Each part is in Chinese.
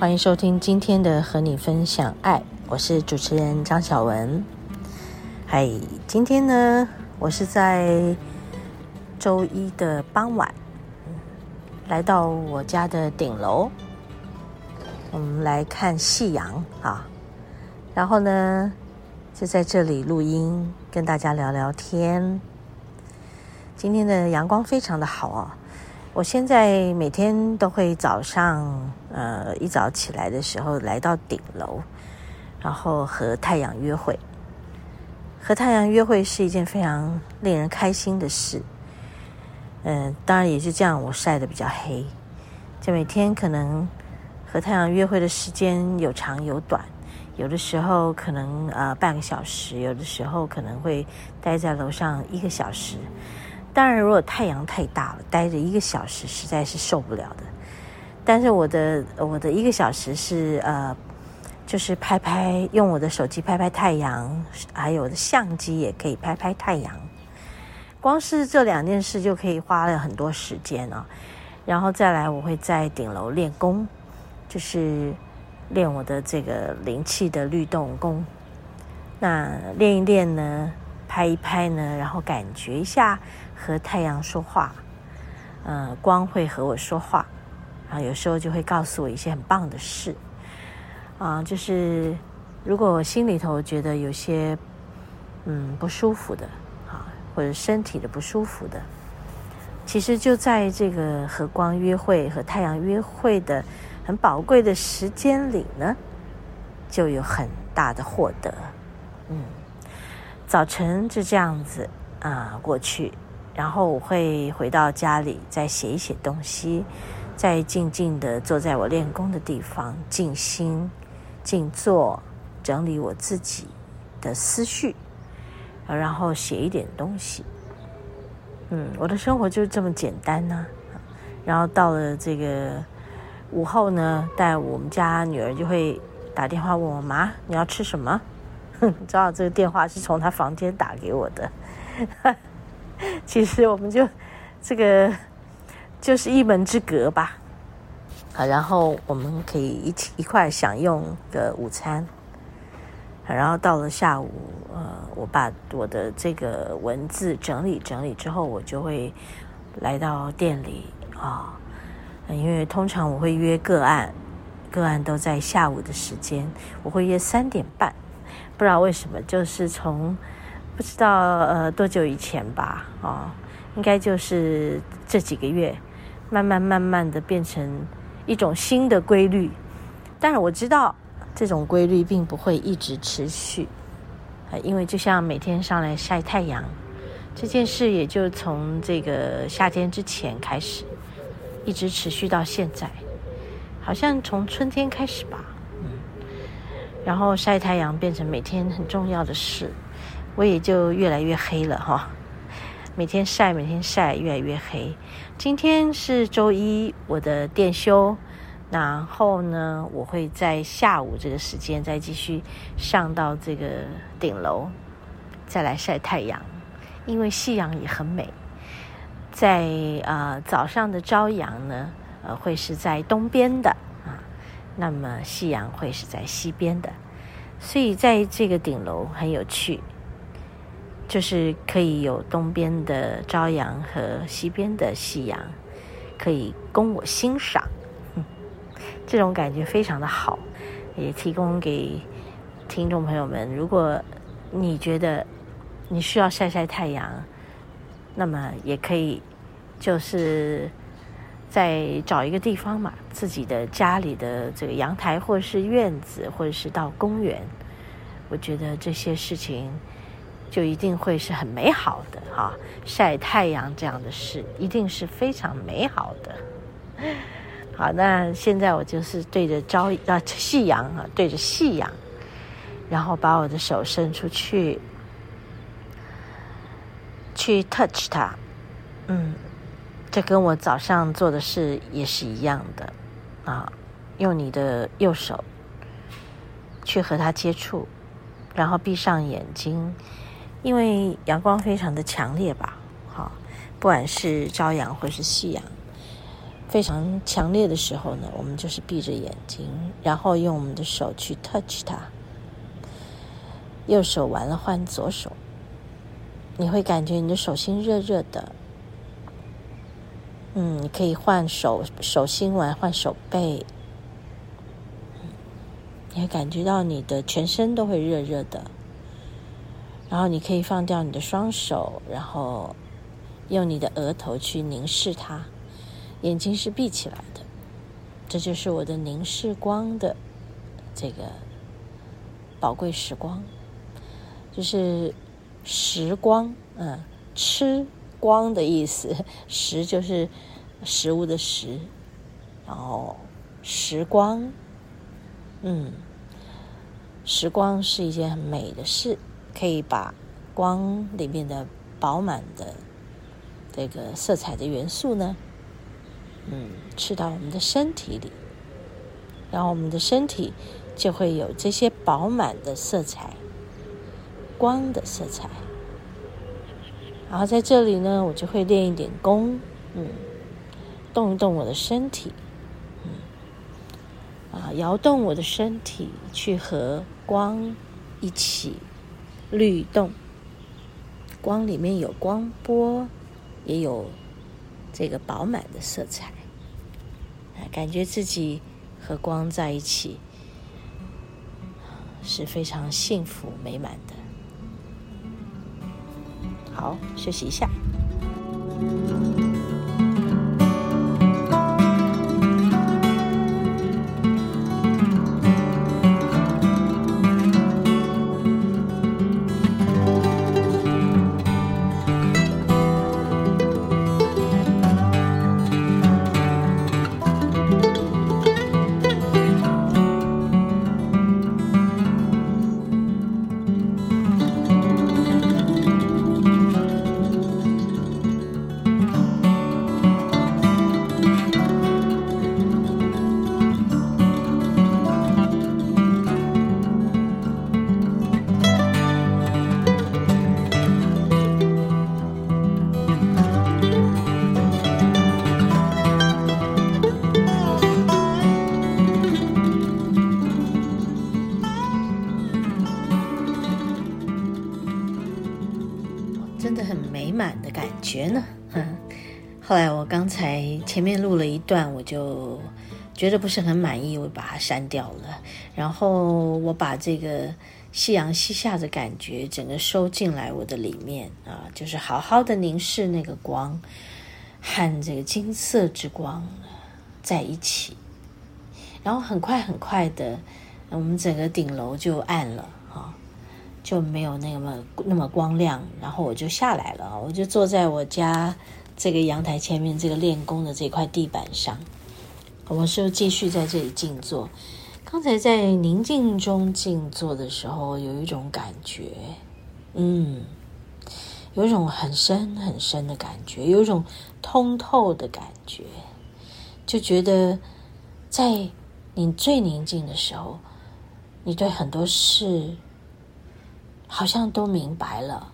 欢迎收听今天的和你分享爱，我是主持人张小文。嗨，今天呢，我是在周一的傍晚，来到我家的顶楼，我们来看夕阳啊，然后呢，就在这里录音，跟大家聊聊天。今天的阳光非常的好啊。我现在每天都会早上，呃，一早起来的时候来到顶楼，然后和太阳约会。和太阳约会是一件非常令人开心的事。嗯、当然也是这样，我晒得比较黑。就每天可能和太阳约会的时间有长有短，有的时候可能呃半个小时，有的时候可能会待在楼上一个小时。当然，如果太阳太大了，待着一个小时实在是受不了的。但是我的我的一个小时是呃，就是拍拍，用我的手机拍拍太阳，还有我的相机也可以拍拍太阳。光是这两件事就可以花了很多时间啊。然后再来，我会在顶楼练功，就是练我的这个灵气的律动功。那练一练呢，拍一拍呢，然后感觉一下。和太阳说话，呃，光会和我说话，然后有时候就会告诉我一些很棒的事，啊、就是如果我心里头觉得有些嗯不舒服的啊，或者身体的不舒服的，其实就在这个和光约会、和太阳约会的很宝贵的时间里呢，就有很大的获得。嗯，早晨就这样子啊、过去。然后我会回到家里，再写一写东西，再静静地坐在我练功的地方，静心、静坐，整理我自己的思绪，然后写一点东西。嗯，我的生活就是这么简单呢、然后到了这个午后呢，带我们家女儿就会打电话问我妈：“你要吃什么？”哼，知道这个电话是从他房间打给我的。其实我们就这个就是一门之隔吧，好，然后我们可以一起一块享用个午餐，然后到了下午，呃，我把我的这个文字整理整理之后，我就会来到店里啊，因为通常我会约个案，个案都在下午的时间，我会约三点半，不知道为什么，就是从。不知道呃多久以前吧，哦，应该就是这几个月，慢慢慢慢的变成一种新的规律。但是我知道这种规律并不会一直持续，呃因为就像每天上来晒太阳这件事，也就从这个夏天之前开始，一直持续到现在，好像从春天开始吧，然后晒太阳变成每天很重要的事。我也就越来越黑了哈，每天晒，每天晒，越来越黑。今天是周一，我的店休，然后呢，我会在下午这个时间再继续上到这个顶楼，再来晒太阳，因为夕阳也很美。在呃早上的朝阳呢，呃会是在东边的，那么夕阳会是在西边的，所以在这个顶楼很有趣。就是可以有东边的朝阳和西边的夕阳，可以供我欣赏，这种感觉非常的好，也提供给听众朋友们。如果你觉得你需要晒晒太阳，那么也可以，就是再找一个地方嘛，自己的家里的这个阳台，或者是院子，或者是到公园。我觉得这些事情。就一定会是很美好的哈，晒太阳这样的事一定是非常美好的。好，那现在我就是对着朝啊夕阳啊，对着夕阳，然后把我的手伸出去，去 touch 它。嗯，这跟我早上做的事也是一样的啊，用你的右手去和它接触，然后闭上眼睛，因为阳光非常的强烈吧，好，不管是朝阳或是夕阳。非常强烈的时候呢，我们就是闭着眼睛，然后用我们的手去 touch 它。右手完了换左手，你会感觉你的手心热热的。嗯，你可以换手手心完换手背，你会感觉到你的全身都会热热的。然后你可以放掉你的双手，然后用你的额头去凝视它。眼睛是闭起来的，这就是我的凝视光的这个宝贵时光，就是时光，嗯，吃光的意思，食就是食物的食，然后时光，嗯，时光是一件很美的事，可以把光里面的饱满的这个色彩的元素呢。嗯，吃到我们的身体里，然后我们的身体就会有这些饱满的色彩，光的色彩。然后在这里呢，我就会练一点功，嗯，动一动我的身体，嗯，啊，摇动我的身体，去和光一起律动。光里面有光波，也有这个饱满的色彩。啊感觉自己和光在一起是非常幸福美满的。好，休息一下。觉呢？后来我刚才前面录了一段，我就觉得不是很满意，我把它删掉了。然后我把这个夕阳西下的感觉整个收进来我的里面啊，就是好好的凝视那个光和这个金色之光在一起。然后很快很快的，我们整个顶楼就暗了。就没有那么那么光亮，然后我就下来了，我就坐在我家这个阳台前面这个练功的这块地板上，我是继续在这里静坐。刚才在宁静中静坐的时候，有一种感觉，嗯，有一种很深很深的感觉，有一种通透的感觉，就觉得在你最宁静的时候，你对很多事。好像都明白了，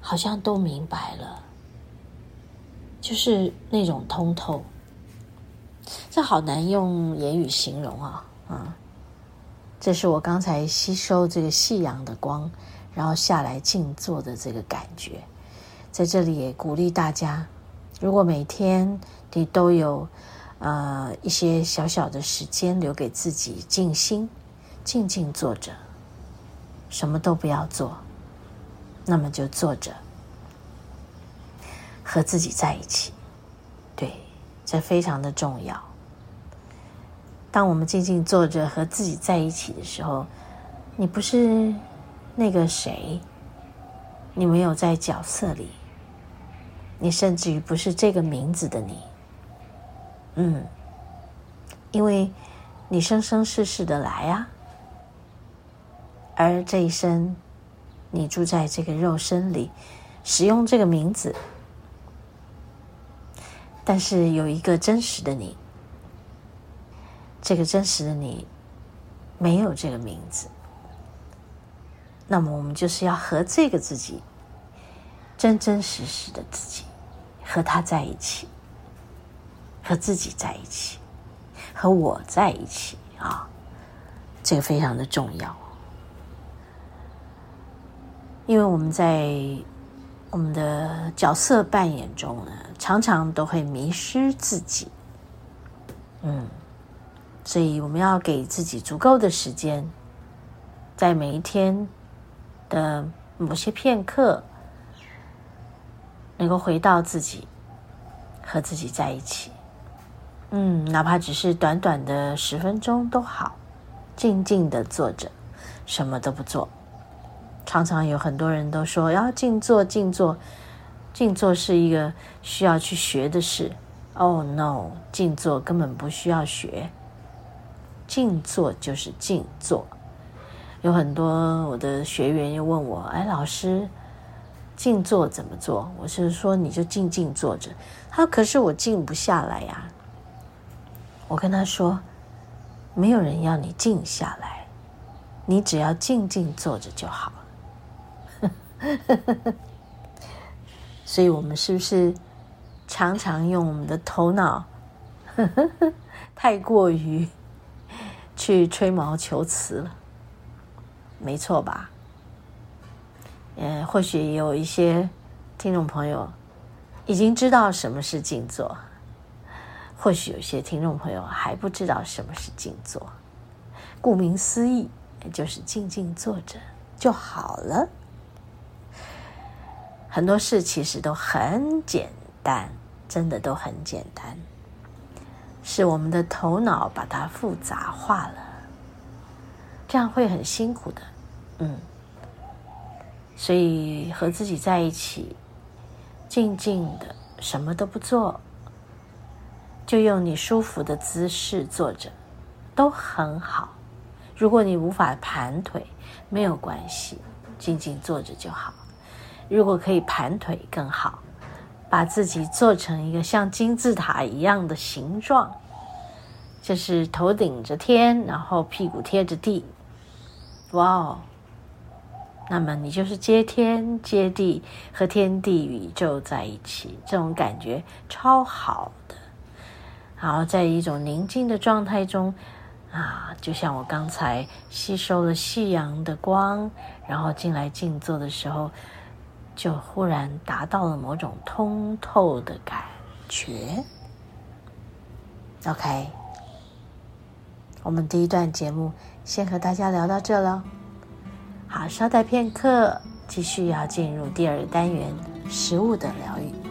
好像都明白了，就是那种通透，这好难用言语形容啊！啊，这是我刚才吸收这个夕阳的光，然后下来静坐的这个感觉。在这里也鼓励大家，如果每天你都有呃一些小小的时间留给自己静心，静静坐着。什么都不要做，那么就坐着，和自己在一起。对，这非常的重要。当我们静静坐着和自己在一起的时候，你不是那个谁，你没有在角色里，你甚至于不是这个名字的你，嗯，因为你生生世世的来啊，而这一生你住在这个肉身里，使用这个名字，但是有一个真实的你，这个真实的你没有这个名字，那么我们就是要和这个自己，真真实实的自己，和他在一起。和自己在一起，和我在一起啊，这个非常的重要。因为我们在我们的角色扮演中呢，常常都会迷失自己。嗯，所以我们要给自己足够的时间，在每一天的某些片刻，能够回到自己，和自己在一起。嗯，哪怕只是短短的十分钟都好，静静的坐着，什么都不做。常常有很多人都说要静坐，静坐，静坐是一个需要去学的事。Oh no，静坐根本不需要学，静坐就是静坐。有很多我的学员又问我：“哎，老师，静坐怎么做？”我是说你就静静坐着。他：“可是我静不下来呀。”我跟他说：“没有人要你静下来，你只要静静坐着就好。”呵呵呵所以，我们是不是常常用我们的头脑呵呵呵太过于去吹毛求疵了？没错吧？嗯，或许也有一些听众朋友已经知道什么是静坐。或许有些听众朋友还不知道什么是静坐，顾名思义，就是静静坐着就好了。很多事其实都很简单，真的都很简单，是我们的头脑把它复杂化了，这样会很辛苦的。嗯，所以和自己在一起，静静的，什么都不做。就用你舒服的姿势坐着，都很好。如果你无法盘腿，没有关系，静静坐着就好。如果可以盘腿更好，把自己做成一个像金字塔一样的形状，就是头顶着天，然后屁股贴着地。哇哦！那么你就是接天接地，和天地宇宙在一起，这种感觉超好的。然后在一种宁静的状态中，啊，就像我刚才吸收了夕阳的光，然后进来静坐的时候，就忽然达到了某种通透的感觉。OK，我们第一段节目先和大家聊到这了。好，稍待片刻，继续要进入第二单元——食物的疗愈。